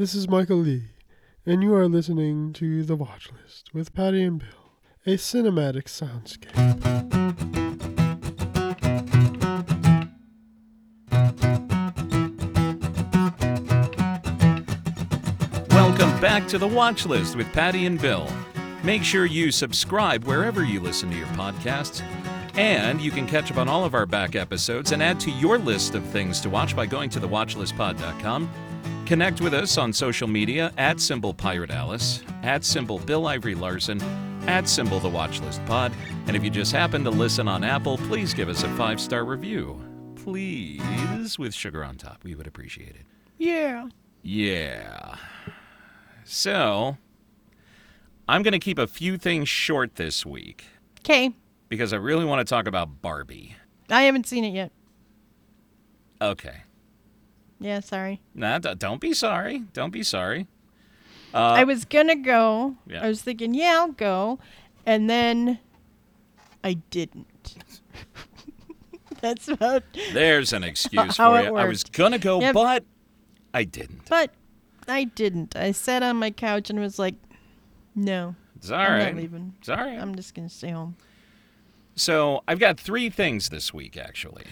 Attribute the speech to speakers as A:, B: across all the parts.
A: This is Michael Lee, and you are listening to The Watch List with Pattie and Bill, a cinematic soundscape.
B: Welcome back to the Watch List with Pattie and Bill. Make sure you subscribe wherever you listen to your podcasts. And you can catch up on all of our back episodes and add to your list of things to watch by going to thewatchlistpod.com. Connect with us on social media at symbol Pirate Alice, at symbol Bill Ivory Larson, at symbol The Watchlist Pod. And if you just happen to listen on Apple, please give us a five star review. Please, with sugar on top. We would appreciate it.
C: Yeah.
B: Yeah. So, I'm going to keep a few things short this week
C: Okay.
B: because I really want to talk about Barbie.
C: I haven't seen it yet.
B: Okay.
C: Yeah, sorry.
B: Nah, d- don't be sorry. Don't be sorry.
C: I uh, was gonna go.
B: yeah.
C: I was thinking, yeah, I'll go, and then I didn't. That's about.
B: There's an excuse
C: How
B: for
C: it
B: you. I was going to go, but I didn't.
C: But I didn't. I sat on my couch and was like, no,
B: It's all
C: I'm
B: right.
C: not leaving.
B: It's all right.
C: I'm just gonna stay home.
B: So, I've got three things this week, actually.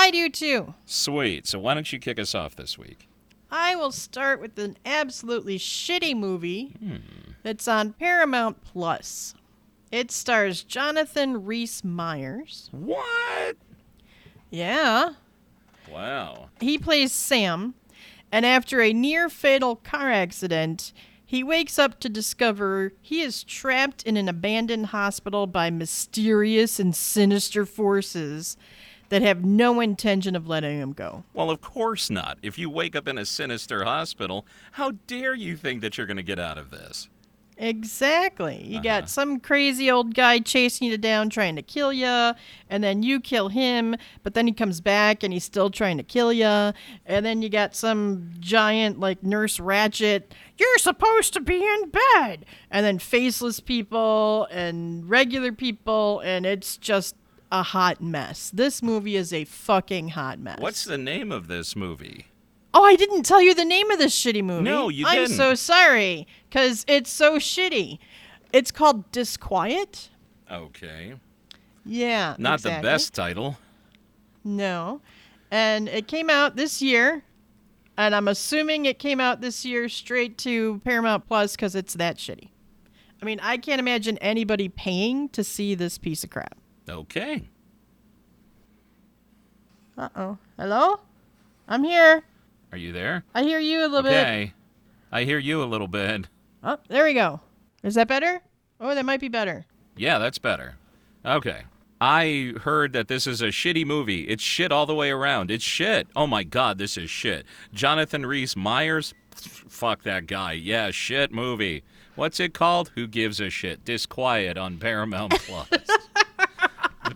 C: I do too.
B: Sweet. So, why don't you kick us off this week?
C: I will start with an absolutely shitty movie
B: Hmm.
C: that's on Paramount Plus. It stars Jonathan Rhys Myers.
B: What?
C: Yeah.
B: Wow.
C: He plays Sam, and after a near fatal car accident, he wakes up to discover he is trapped in an abandoned hospital by mysterious and sinister forces that have no intention of letting him go.
B: Well, of course not. If you wake up in a sinister hospital, how dare you think that you're going to get out of this?
C: Exactly. You
B: Uh-huh.
C: got some crazy old guy chasing you down trying to kill you, and then you kill him, but then he comes back and he's still trying to kill you. And then you got some giant like Nurse Ratched, you're supposed to be in bed. And then faceless people and regular people and it's just a hot mess. This movie is a fucking hot mess.
B: What's the name of this movie?
C: Oh, I didn't tell you the name of this shitty movie.
B: No, you
C: I'm
B: didn't.
C: so sorry because it's so shitty. It's called Disquiet.
B: Okay.
C: Yeah.
B: Not the best title.
C: No. And it came out this year. And I'm assuming it came out this year straight to Paramount Plus because it's that shitty. I mean, I can't imagine anybody paying to see this piece of crap.
B: Okay.
C: Uh oh. Hello? I'm here.
B: Are you there?
C: I hear you a little bit.
B: Okay. I hear you a little bit.
C: Oh, there we go. Is that better? Oh, that might be better.
B: Yeah, that's better. Okay. I heard that this is a shitty movie. It's shit all the way around. It's shit. Oh my god, this is shit. Jonathan Rhys Myers? Fuck that guy. Yeah, shit movie. What's it called? Who gives a shit? Disquiet on Paramount Plus.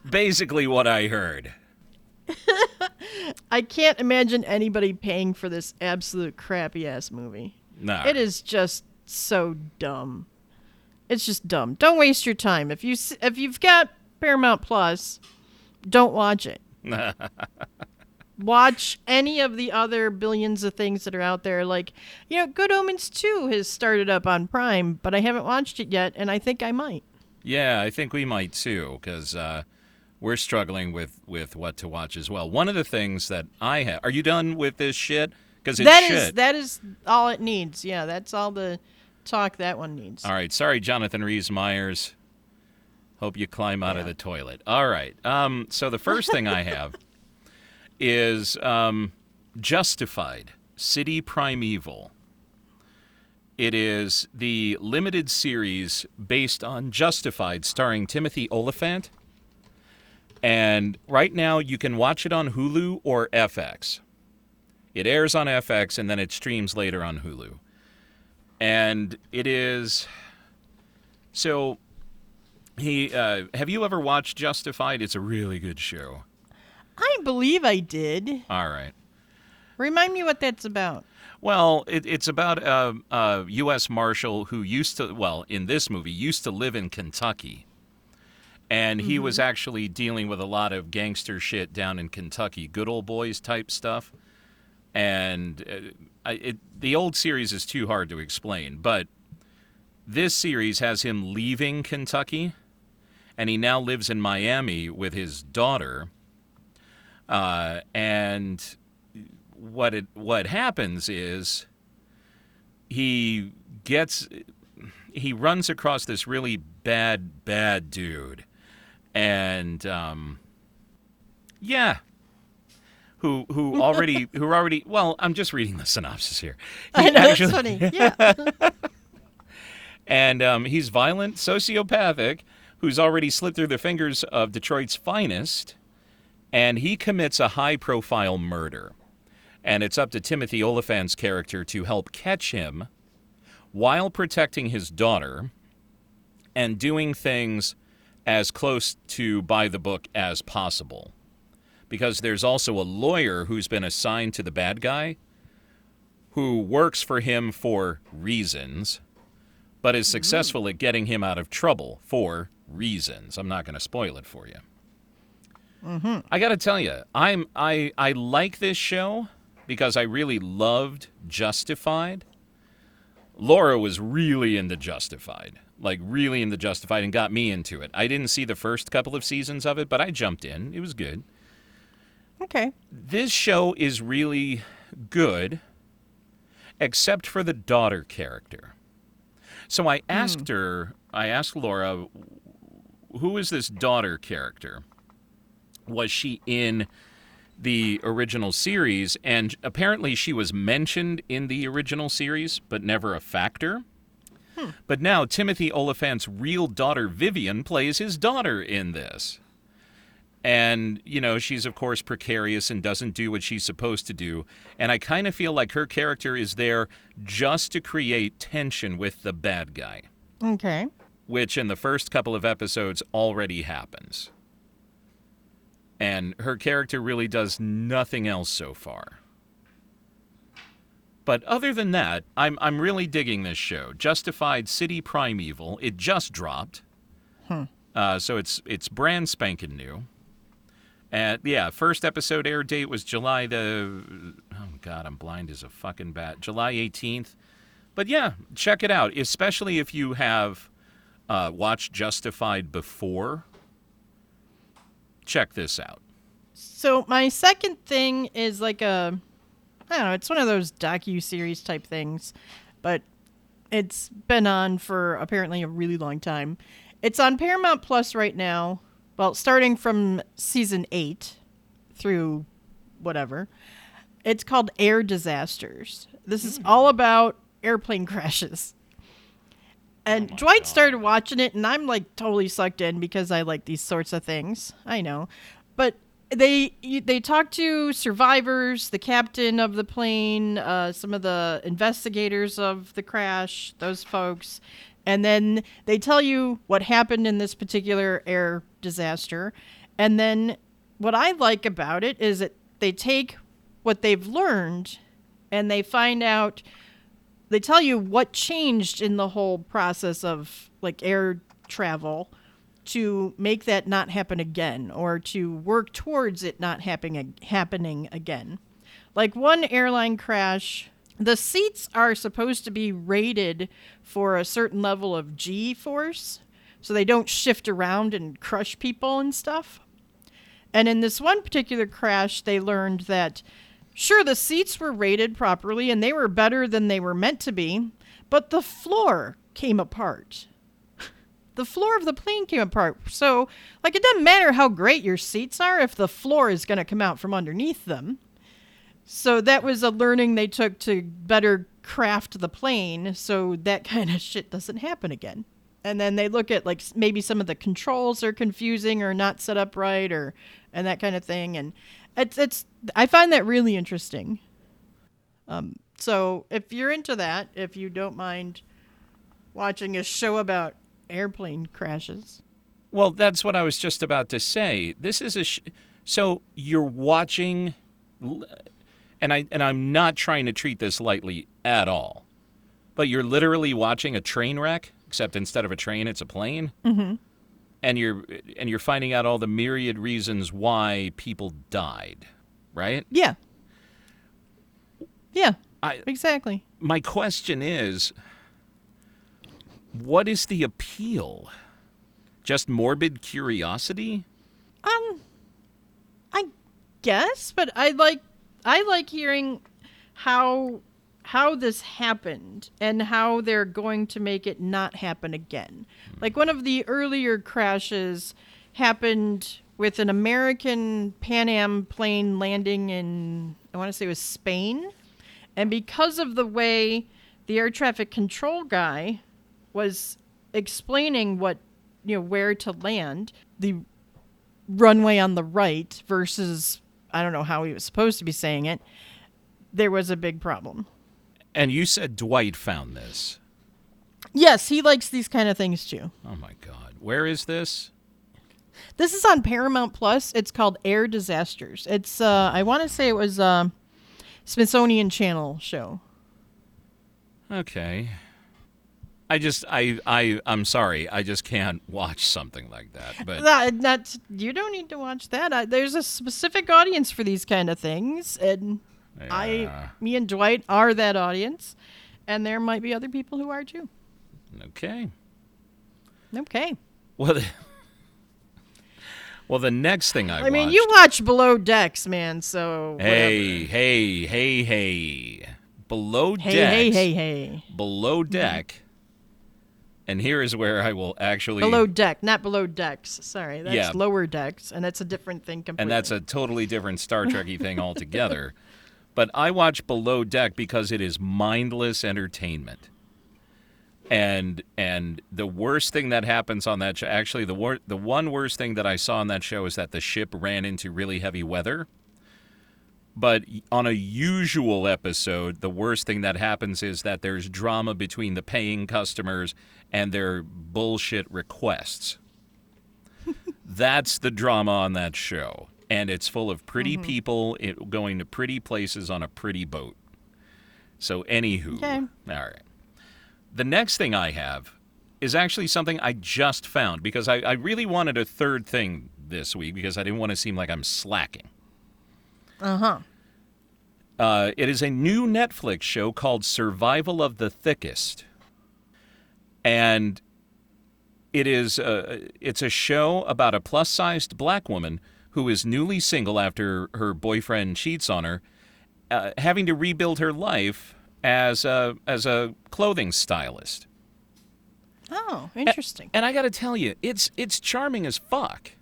B: Basically what I heard.
C: I can't imagine anybody paying for this absolute crappy ass movie.
B: Nah.
C: It is just so dumb. It's just dumb. Don't waste your time. If you if you've got Paramount Plus, don't watch it. watch any of the other billions of things that are out there like, you know, Good Omens 2 has started up on Prime, but I haven't watched it yet and I think I might.
B: Yeah, I think we might too, because uh, we're struggling with, with what to watch as well. One of the things that I have. Are you done with this shit? Because it's
C: That is
B: shit.
C: that is all it needs. Yeah, that's all the talk that one needs.
B: All right. Sorry, Jonathan Rhys Myers. Hope you climb out of the toilet. All right. Um, so the first thing I have is um, Justified City Primeval. It is the limited series based on Justified, starring Timothy Olyphant. And right now, you can watch it on Hulu or FX. It airs on FX and then it streams later on Hulu. And it is. So, he. Uh, have you ever watched Justified? It's a really good show.
C: I believe I did.
B: All right.
C: Remind me what that's about.
B: Well, it, it's about a, a U.S. Marshal who used to, well, in this movie, used to live in Kentucky. And he was actually dealing with a lot of gangster shit down in Kentucky, good old boys type stuff. And uh, I, it, the old series is too hard to explain, but this series has him leaving Kentucky, and he now lives in Miami with his daughter. Uh, and what it what happens is he gets he runs across this really bad bad dude, and um, yeah, who who already who already well i'm just reading the synopsis here He
C: I know
B: actually-
C: funny. Yeah.
B: and um, he's violent sociopathic who's already slipped through the fingers of detroit's finest and he commits a high profile murder and it's up to timothy olyphant's character to help catch him while protecting his daughter and doing things as close to by the book as possible because there's also a lawyer who's been assigned to the bad guy who works for him for reasons but is successful at getting him out of trouble for reasons. I'm not going to spoil it for you. Mm-hmm. I got to tell you, I'm I I like this show because I really loved Justified. Laura was really into Justified, like really into Justified, and got me into it. I didn't see the first couple of seasons of it, but I jumped in. It was good.
C: Okay.
B: This show is really good, except for the daughter character. So I hmm. asked her, I asked Laura, who is this daughter character? Was she in the original series? And apparently she was mentioned in the original series, but never a factor. But now Timothy Olyphant's real daughter Vivian plays his daughter in this. And, you know, she's of course precarious and doesn't do what she's supposed to do. And I kind of feel like her character is there just to create tension with the bad guy,
C: Okay.
B: which in the first couple of episodes already happens. And her character really does nothing else so far. But other than that, I'm I'm really digging this show. Justified City Primeval. It just dropped. Uh, so it's it's brand spanking new. And yeah, first episode air date was July the oh god, I'm blind as a fucking bat. July 18th. But yeah, check it out, especially if you have uh, watched Justified before. Check this out.
C: So my second thing is like a, I don't know, it's one of those docu series type things, but it's been on for apparently a really long time. It's on Paramount Plus right now. Well, starting from season eight through whatever. It's called Air Disasters. This is hmm. all about airplane crashes. And oh
B: my
C: Dwight
B: God.
C: started watching it, and I'm like totally sucked in because I like these sorts of things. I know, but they they talk to survivors, the captain of the plane, uh, some of the investigators of the crash, those folks, and then they tell you what happened in this particular air disaster. And then what I like about it is that they take what they've learned and they find out they tell you what changed in the whole process of like air travel to make that not happen again or to work towards it not happening happening again. Like one airline crash, the seats are supposed to be rated for a certain level of G force so they don't shift around and crush people and stuff. And in this one particular crash, they learned that sure, the seats were rated properly and they were better than they were meant to be, but the floor came apart. The floor of the plane came apart. So, like, it doesn't matter how great your seats are if the floor is going to come out from underneath them. So, that was a learning they took to better craft the plane so that kind of shit doesn't happen again. And then they look at like maybe some of the controls are confusing or not set up right or and that kind of thing and it's it's I find that really interesting. Um so if you're into that, if you don't mind watching a show about airplane crashes.
B: Well, that's what I was just about to say. This is a sh- so you're watching, and I and I'm not trying to treat this lightly at all, but you're literally watching a train wreck, except instead of a train, it's a plane, mm-hmm. and you're and you're finding out all the myriad reasons why people died, right?
C: Yeah. Yeah.
B: I,
C: Exactly.
B: my question is what is the appeal? Just morbid curiosity?
C: Um, I guess, but I like I like hearing how how this happened and how they're going to make it not happen again. Like one of the earlier crashes happened with an American Pan Am plane landing in I want to say it was Spain, and because of the way the air traffic control guy was explaining what you know where to land, the runway on the right versus I don't know how he was supposed to be saying it, there was a big problem.
B: And you said Dwight found this.
C: Yes, he likes these kind of things too.
B: Oh my God. Where is this?
C: This is on Paramount Plus. It's called Air Disasters. It's uh I want to say it was a Smithsonian Channel show.
B: Okay. I just I I I'm sorry. I just can't watch something like that. But
C: That, that's you don't need to watch that. I, there's a specific audience for these kind of things, and
B: Yeah.
C: I, me and Dwight are that audience, and there might be other people who are too.
B: okay.
C: Okay.
B: Well, the, well, the next thing I,
C: I mean, you watch Below Decks, man. So
B: Hey, hey, hey, hey. Below
C: whatever. hey,
B: deck.
C: hey, hey, hey.
B: Below mm-hmm. deck. And here is where I will actually
C: Below deck, not below decks. Sorry, that's
B: Yeah.
C: lower decks, and that's a different thing completely.
B: and that's a totally different Star Trekky thing altogether. But I watch Below Deck because it is mindless entertainment. And and the worst thing that happens on that show, actually the wor- the one worst thing that I saw on that show is that the ship ran into really heavy weather. But on a usual episode, the worst thing that happens is that there's drama between the paying customers and their bullshit requests. That's the drama on that show. And it's full of pretty mm-hmm. people it, going to pretty places on a pretty boat. So, anywho.
C: Okay.
B: All right. The next thing I have is actually something I just found because I, I really wanted a third thing this week because I didn't want to seem like I'm slacking.
C: Uh huh.
B: Uh, it is a new Netflix show called Survival of the Thickest, and it is uh, it's a show about a plus-sized black woman who is newly single after her boyfriend cheats on her, uh, having to rebuild her life as a as a clothing stylist.
C: Oh, interesting.
B: And I got to tell you, it's it's charming as fuck.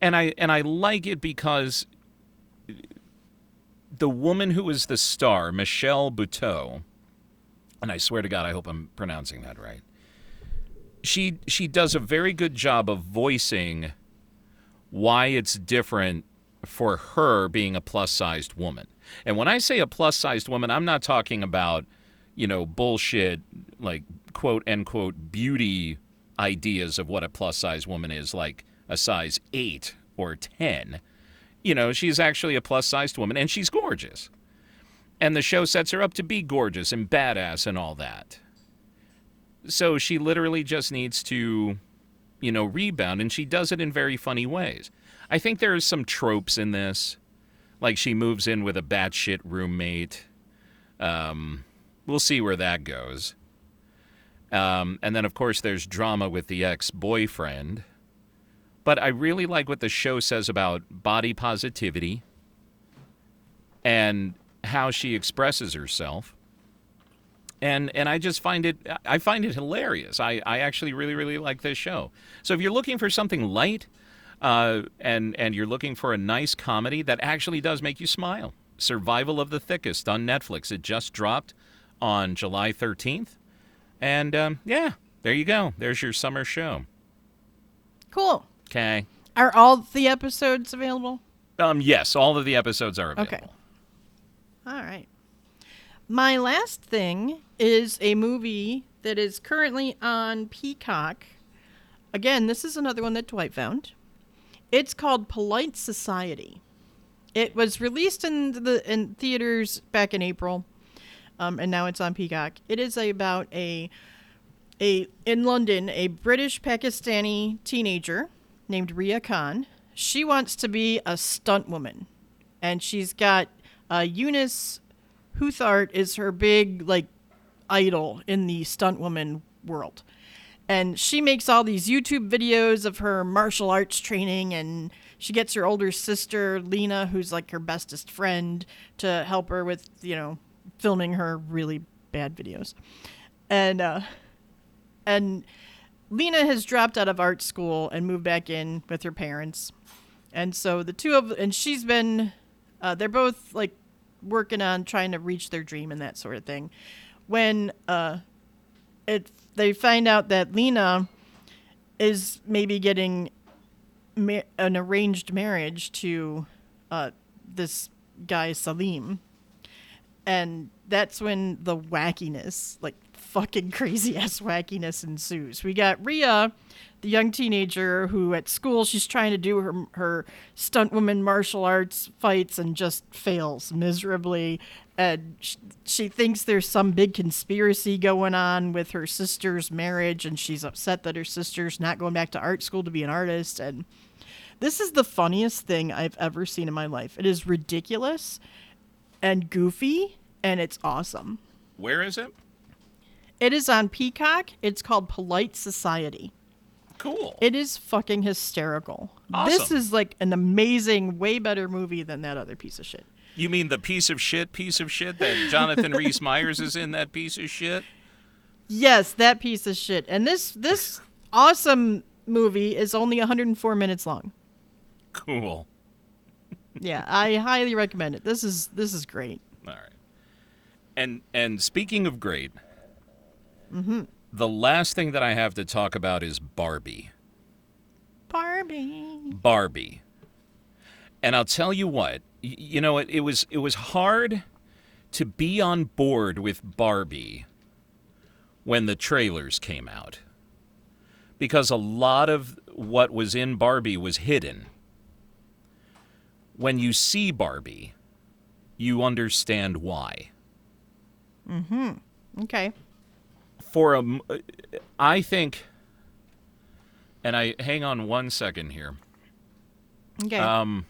B: And I and I like it because the woman who is the star, Michelle Buteau, and I swear to God, I hope I'm pronouncing that right. She she does a very good job of voicing why it's different for her being a plus-sized woman. And when I say a plus-sized woman, I'm not talking about, you know, bullshit like quote unquote beauty ideas of what a plus-sized woman is like a size 8 or 10. You know, she's actually a plus-sized woman and she's gorgeous. And the show sets her up to be gorgeous and badass and all that. So she literally just needs to, you know, rebound, and she does it in very funny ways. I think there's some tropes in this, like she moves in with a batshit roommate. Um, we'll see where that goes. Um, and then, of course, there's drama with the ex boyfriend. But I really like what the show says about body positivity and how she expresses herself and and I just find it I find it hilarious. I, I actually really really like this show. So if you're looking for something light, uh, and and you're looking for a nice comedy that actually does make you smile, Survival of the Thickest on Netflix. It just dropped on July 13th, and um, yeah, there you go. There's your summer show.
C: Cool.
B: Okay.
C: Are all the episodes available?
B: Um, yes, all of the episodes are available.
C: Okay. All right. My last thing is a movie that is currently on Peacock. Again, this is another one that Dwight found. It's called Polite Society. It was released in the in theaters back in April, um, and now it's on Peacock. It is about a a in London a British Pakistani teenager named Ria Khan. She wants to be a stunt woman, and she's got uh, Eunice Huthart is her big like idol in the stunt woman world. And she makes all these YouTube videos of her martial arts training and she gets her older sister Lena who's like her bestest friend to help her with, you know, filming her really bad videos. And uh and Lena has dropped out of art school and moved back in with her parents. And so the two of and she's been uh, they're both like working on trying to reach their dream and that sort of thing. When uh it they find out that Lena is maybe getting ma- an arranged marriage to uh this guy Salim. And that's when the wackiness, like fucking crazy ass wackiness ensues. We got Ria, the young teenager who at school she's trying to do her her stunt woman martial arts fights and just fails miserably. And sh- she thinks there's some big conspiracy going on with her sister's marriage, and she's upset that her sister's not going back to art school to be an artist. And this is the funniest thing I've ever seen in my life. It is ridiculous and goofy, and it's awesome.
B: Where is it?
C: It is on Peacock. It's called Polite Society.
B: Cool.
C: It is fucking hysterical.
B: Awesome.
C: This is like an amazing, way better movie than that other piece of shit.
B: you mean the piece of shit, piece of shit that Jonathan Rhys Myers is in that piece of shit?
C: Yes, that piece of shit. And this this awesome movie is only 104 minutes long.
B: Cool.
C: Yeah, I highly recommend it. This is this is great.
B: All right. And and speaking of great,
C: Mm-hmm.
B: the last thing that I have to talk about is Barbie.
C: Barbie.
B: Barbie. And I'll tell you what, you know, it, it was it was hard to be on board with Barbie when the trailers came out. Because a lot of what was in Barbie was hidden. When you see Barbie, you understand why. Mm hmm.
C: Okay.
B: For a m- I think and I hang on one second here.
C: Okay.
B: Um,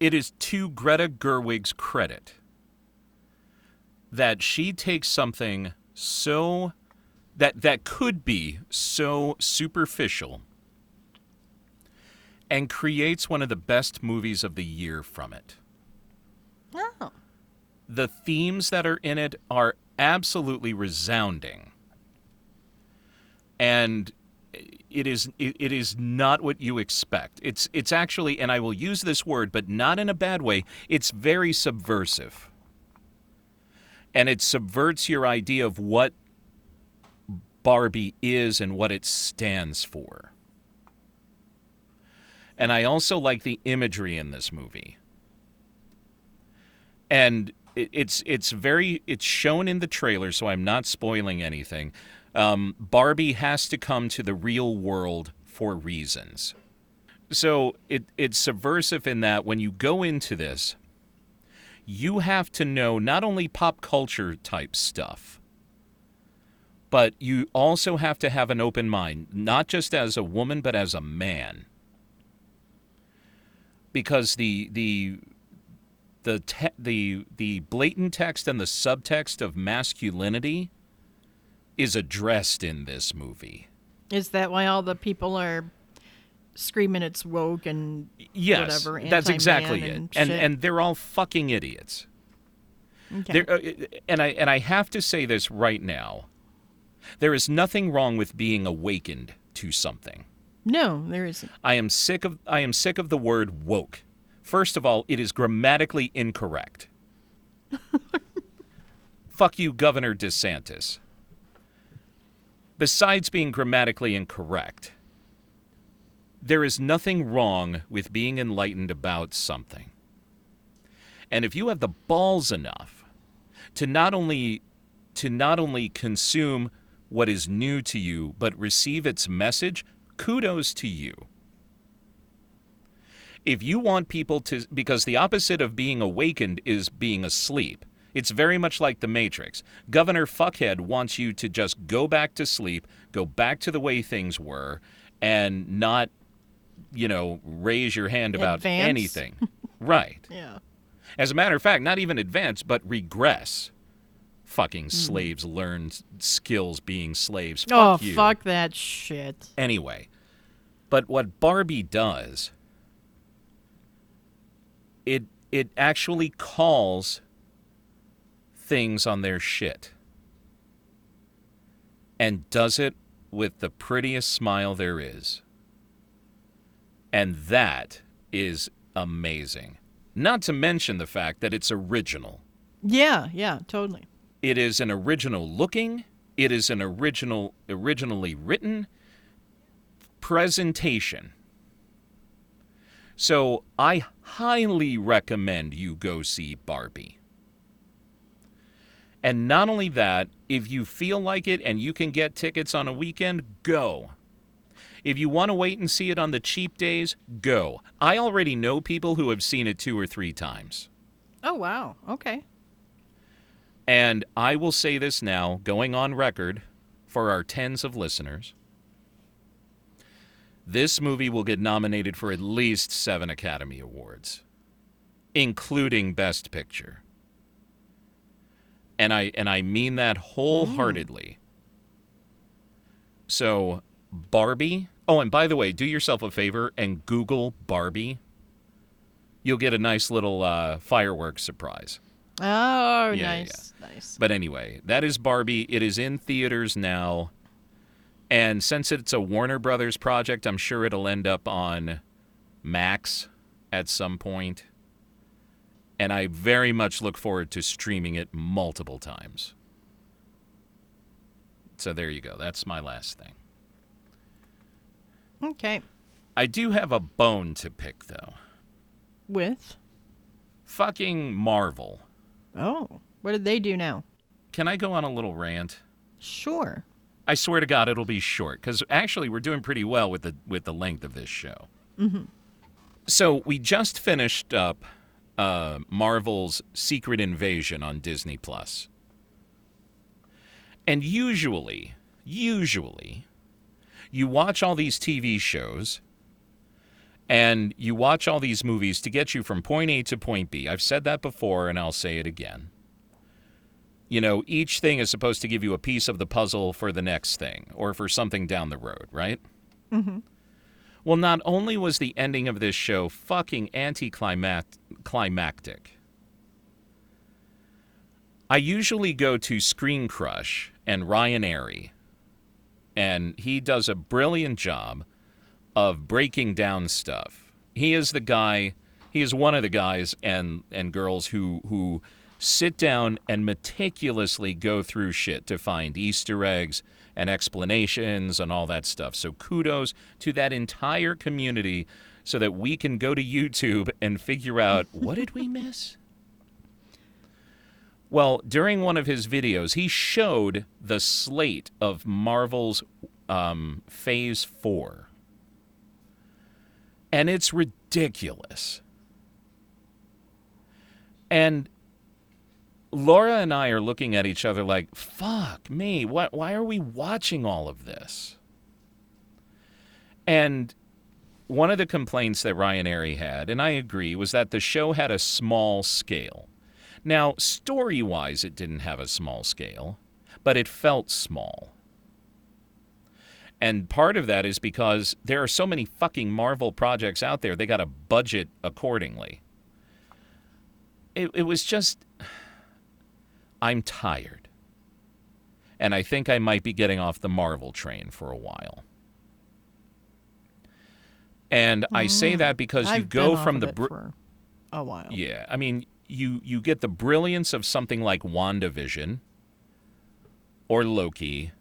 B: it is to Greta Gerwig's credit that she takes something so that that could be so superficial and creates one of the best movies of the year from it.
C: oh.
B: The themes that are in it are absolutely resounding. And it is it, is not what you expect. It's it's actually and I will use this word but not in a bad way. It's very subversive. And it subverts your idea of what Barbie is and what it stands for. And I also like the imagery in this movie. And it, it's it's very it's shown in the trailer, so I'm not spoiling anything. Um, Barbie has to come to the real world for reasons. So it it's subversive in that when you go into this, you have to know not only pop culture type stuff, but you also have to have an open mind, not just as a woman, but as a man. Because the the the te- the the blatant text and the subtext of masculinity is addressed in this movie.
C: Is that why all the people are screaming it's woke and
B: Yes,
C: whatever?
B: that's exactly it.
C: And
B: And and they're all fucking idiots.
C: okay.
B: Uh, and I and I have to say this right now. There is nothing wrong with being awakened to something.
C: no, there isn't.
B: I am sick of I am sick of the word woke. First of all, it is grammatically incorrect. Fuck you, Governor DeSantis. Besides being grammatically incorrect, there is nothing wrong with being enlightened about something. And if you have the balls enough to not only to not only consume what is new to you, but receive its message, kudos to you. If you want people to, because the opposite of being awakened is being asleep. It's very much like the Matrix. Governor Fuckhead wants you to just go back to sleep, go back to the way things were, and not, you know, raise your hand about
C: Advance.
B: anything. right.
C: Yeah.
B: As a matter of fact, not even advance, but regress. Fucking hmm. slaves learn s- skills being slaves. Fuck
C: oh,
B: you.
C: fuck that shit.
B: Anyway, but what Barbie does, it it actually calls things on their shit. And does it with the prettiest smile there is. And that is amazing. Not to mention the fact that it's original.
C: Yeah, yeah, totally.
B: It is an original looking, it is an original originally written presentation. So I highly recommend you go see Barbie. And not only that, if you feel like it and you can get tickets on a weekend, go. If you want to wait and see it on the cheap days, go. I already know people who have seen it two or three times.
C: Oh, wow. Okay.
B: And I will say this now, going on record for our tens of listeners. This movie will get nominated for at least seven Academy Awards, including Best Picture. And I and I mean that wholeheartedly. So Barbie. Oh, and by the way, do yourself a favor and Google Barbie. You'll get a nice little uh, fireworks surprise.
C: Oh,
B: Yeah, yeah,
C: nice. Nice.
B: But anyway, that is Barbie. It is in theaters now. And since it's a Warner Brothers project, I'm sure it'll end up on Max at some point. And I very much look forward to streaming it multiple times. So there you go. That's my last thing.
C: Okay.
B: I do have a bone to pick, though.
C: With?
B: Fucking Marvel.
C: Oh, what did they do now?
B: Can I go on a little rant?
C: Sure.
B: I swear to God, it'll be short because actually we're doing pretty well with the with the length of this show. So we just finished up uh, Marvel's Secret Invasion on Disney Plus, and usually, usually, you watch all these TV shows. And you watch all these movies to get you from point A to point B. I've said that before and I'll say it again you know, each thing is supposed to give you a piece of the puzzle for the next thing or for something down the road, right? Mm-hmm. Well, not only was the ending of this show fucking anticlimactic, I usually go to ScreenCrush and Ryan Arey, and he does a brilliant job of breaking down stuff. He is the guy, he is one of the guys and, and girls who, who sit down and meticulously go through shit to find Easter eggs and explanations and all that stuff. So kudos to that entire community so that we can go to YouTube and figure out what did we miss? Well, during one of his videos, he showed the slate of Marvel's um, Phase 4. And it's ridiculous. And Laura and I are looking at each other like, fuck me, what, why are we watching all of this? And one of the complaints that Ryan Arey had, and I agree, was that the show had a small scale. Now, story wise, it didn't have a small scale, but it felt small. And part of that is because there are so many fucking Marvel projects out there, they got to budget accordingly. It, it was just. I'm tired. And I think I might be getting off the Marvel train for a while. And I say that because you
C: I've
B: go
C: been
B: from the br-
C: for a while.
B: yeah, I mean, you you get the brilliance of something like WandaVision or Loki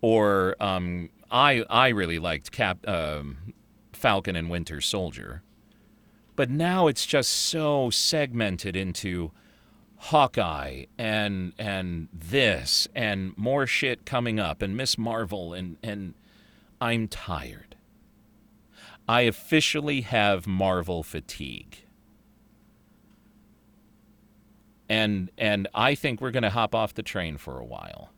B: or um, I I really liked Cap um, Falcon and Winter Soldier, but now it's just so segmented into Hawkeye and and this and more shit coming up and Miss Marvel and and I'm tired. I officially have Marvel fatigue. And and I think we're going to hop off the train for a while.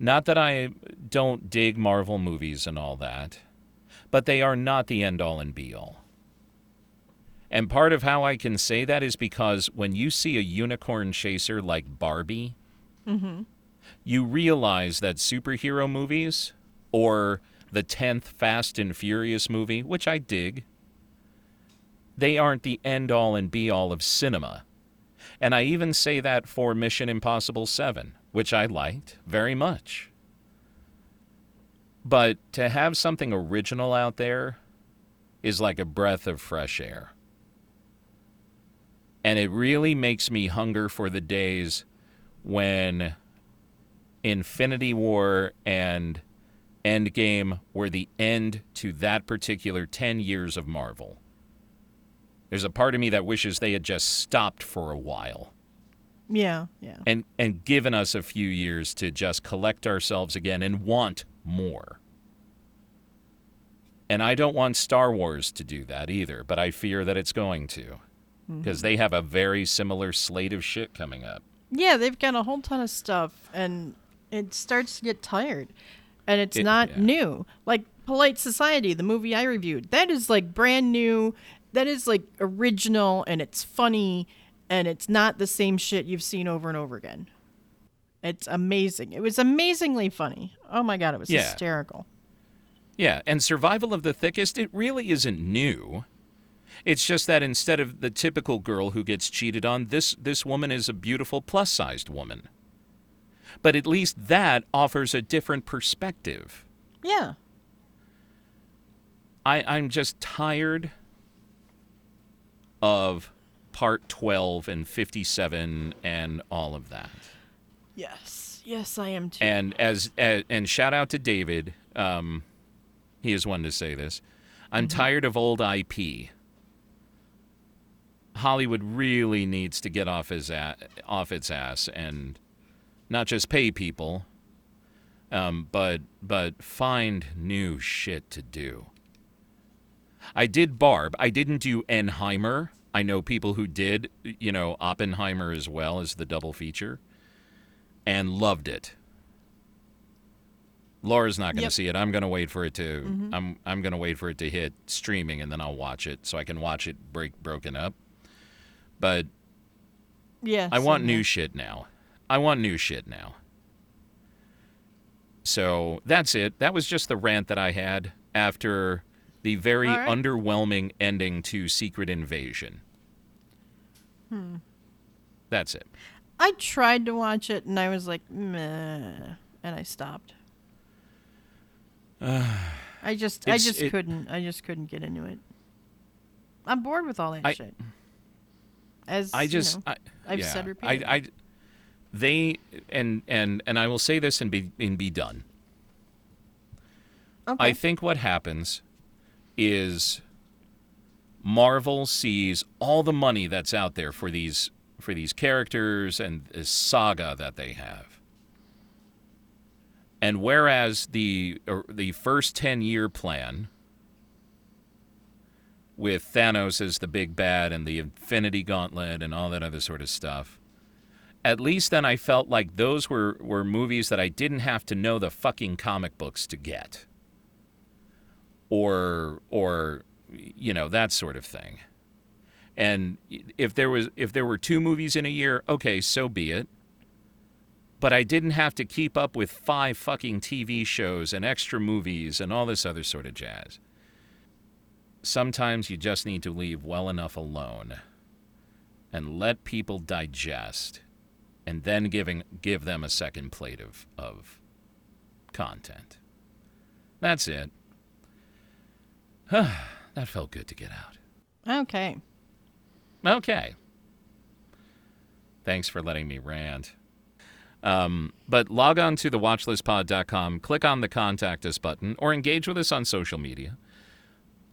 B: Not that I don't dig Marvel movies and all that, but they are not the end all and be all. And part of how I can say that is because when you see a unicorn chaser like Barbie, mm-hmm. you realize that superhero movies or the 10th Fast and Furious movie, which I dig, they aren't the end all and be all of cinema. And I even say that for Mission Impossible 7, which I liked very much. But to have something original out there is like a breath of fresh air. And it really makes me hunger for the days when Infinity War and Endgame were the end to that particular 10 years of Marvel. There's a part of me that wishes they had just stopped for a while
C: Yeah, yeah.
B: and, and given us a few years to just collect ourselves again and want more. And I don't want Star Wars to do that either, but I fear that it's going to. Because they have a very similar slate of shit coming up.
C: Yeah, they've got a whole ton of stuff, and it starts to get tired. And it's
B: It-
C: not
B: yeah.
C: new. Like Polite Society, the movie I reviewed, that is like brand new. That is like original, and it's funny, and it's not the same shit you've seen over and over again. It's amazing. It was amazingly funny. Oh my god, it was
B: Yeah.
C: hysterical.
B: Yeah, and Survival of the Thickest, it really isn't new. It's just that instead of the typical girl who gets cheated on, this this woman is a beautiful plus-sized woman. But at least that offers a different perspective.
C: Yeah.
B: I, I'm just tired of part 12 and 57 and all of that.
C: Yes. Yes, I am too.
B: And as, a and shout out to David, um, he is one to say this. I'm tired of old IP. Hollywood really needs to get off his a- off its ass and not just pay people, um, but but find new shit to do. I did Barb. I didn't do Enheimer. I know people who did, you know, Oppenheimer as well as the double feature, and loved it. Laura's not going to
C: Yep.
B: see it. I'm going to wait for it to. I'm I'm going to wait for it to hit streaming, and then I'll watch it so I can watch it break broken up. But
C: yeah.
B: I want new shit now. I want new shit now. So that's it. That was just the rant that I had after the very
C: right.
B: underwhelming ending to Secret Invasion.
C: Hmm.
B: That's it.
C: I tried to watch it and I was like, meh, and I stopped. I just, I just
B: it-
C: couldn't, I just couldn't get into it. I'm bored with all that
B: I-
C: shit. As
B: I
C: you
B: just,
C: know,
B: I,
C: I've
B: yeah,
C: said
B: I,
C: repeatedly.
B: I, they and and and I will say this and be and be done.
C: okay.
B: I think what happens is Marvel sees all the money that's out there for these for these characters and this saga that they have. And whereas the or the first 10-year plan with Thanos as the big bad and the Infinity Gauntlet and all that other sort of stuff, at least then I felt like those were, were movies that I didn't have to know the fucking comic books to get or or you know that sort of thing. And if there was if there were two movies in a year, okay, so be it. But I didn't have to keep up with five fucking TV shows and extra movies and all this other sort of jazz. Sometimes you just need to leave well enough alone and let people digest and then giving give them a second plate of, of content. That's it. that felt good to get out.
C: okay.
B: Okay. Thanks for letting me rant. Um, but log on to thewatchlistpod.com, click on the contact us button, or engage with us on social media.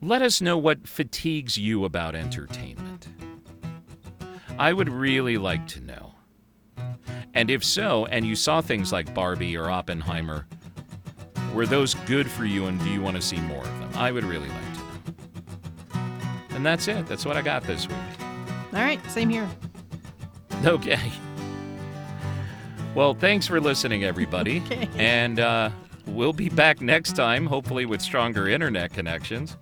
B: Let us know what fatigues you about entertainment. I would really like to know. And if so, and you saw things like Barbie or Oppenheimer, were those good for you and do you want to see more of them? I would really like to know. And that's it. That's what I got this week.
C: All right. Same here.
B: Okay. Well, thanks for listening, everybody.
C: Okay.
B: And uh, we'll be back next time, hopefully with stronger internet connections.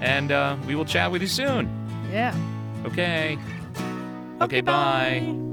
B: And uh, we will chat with you soon.
C: Yeah.
B: Okay. Okay,
C: okay
B: bye.
C: bye.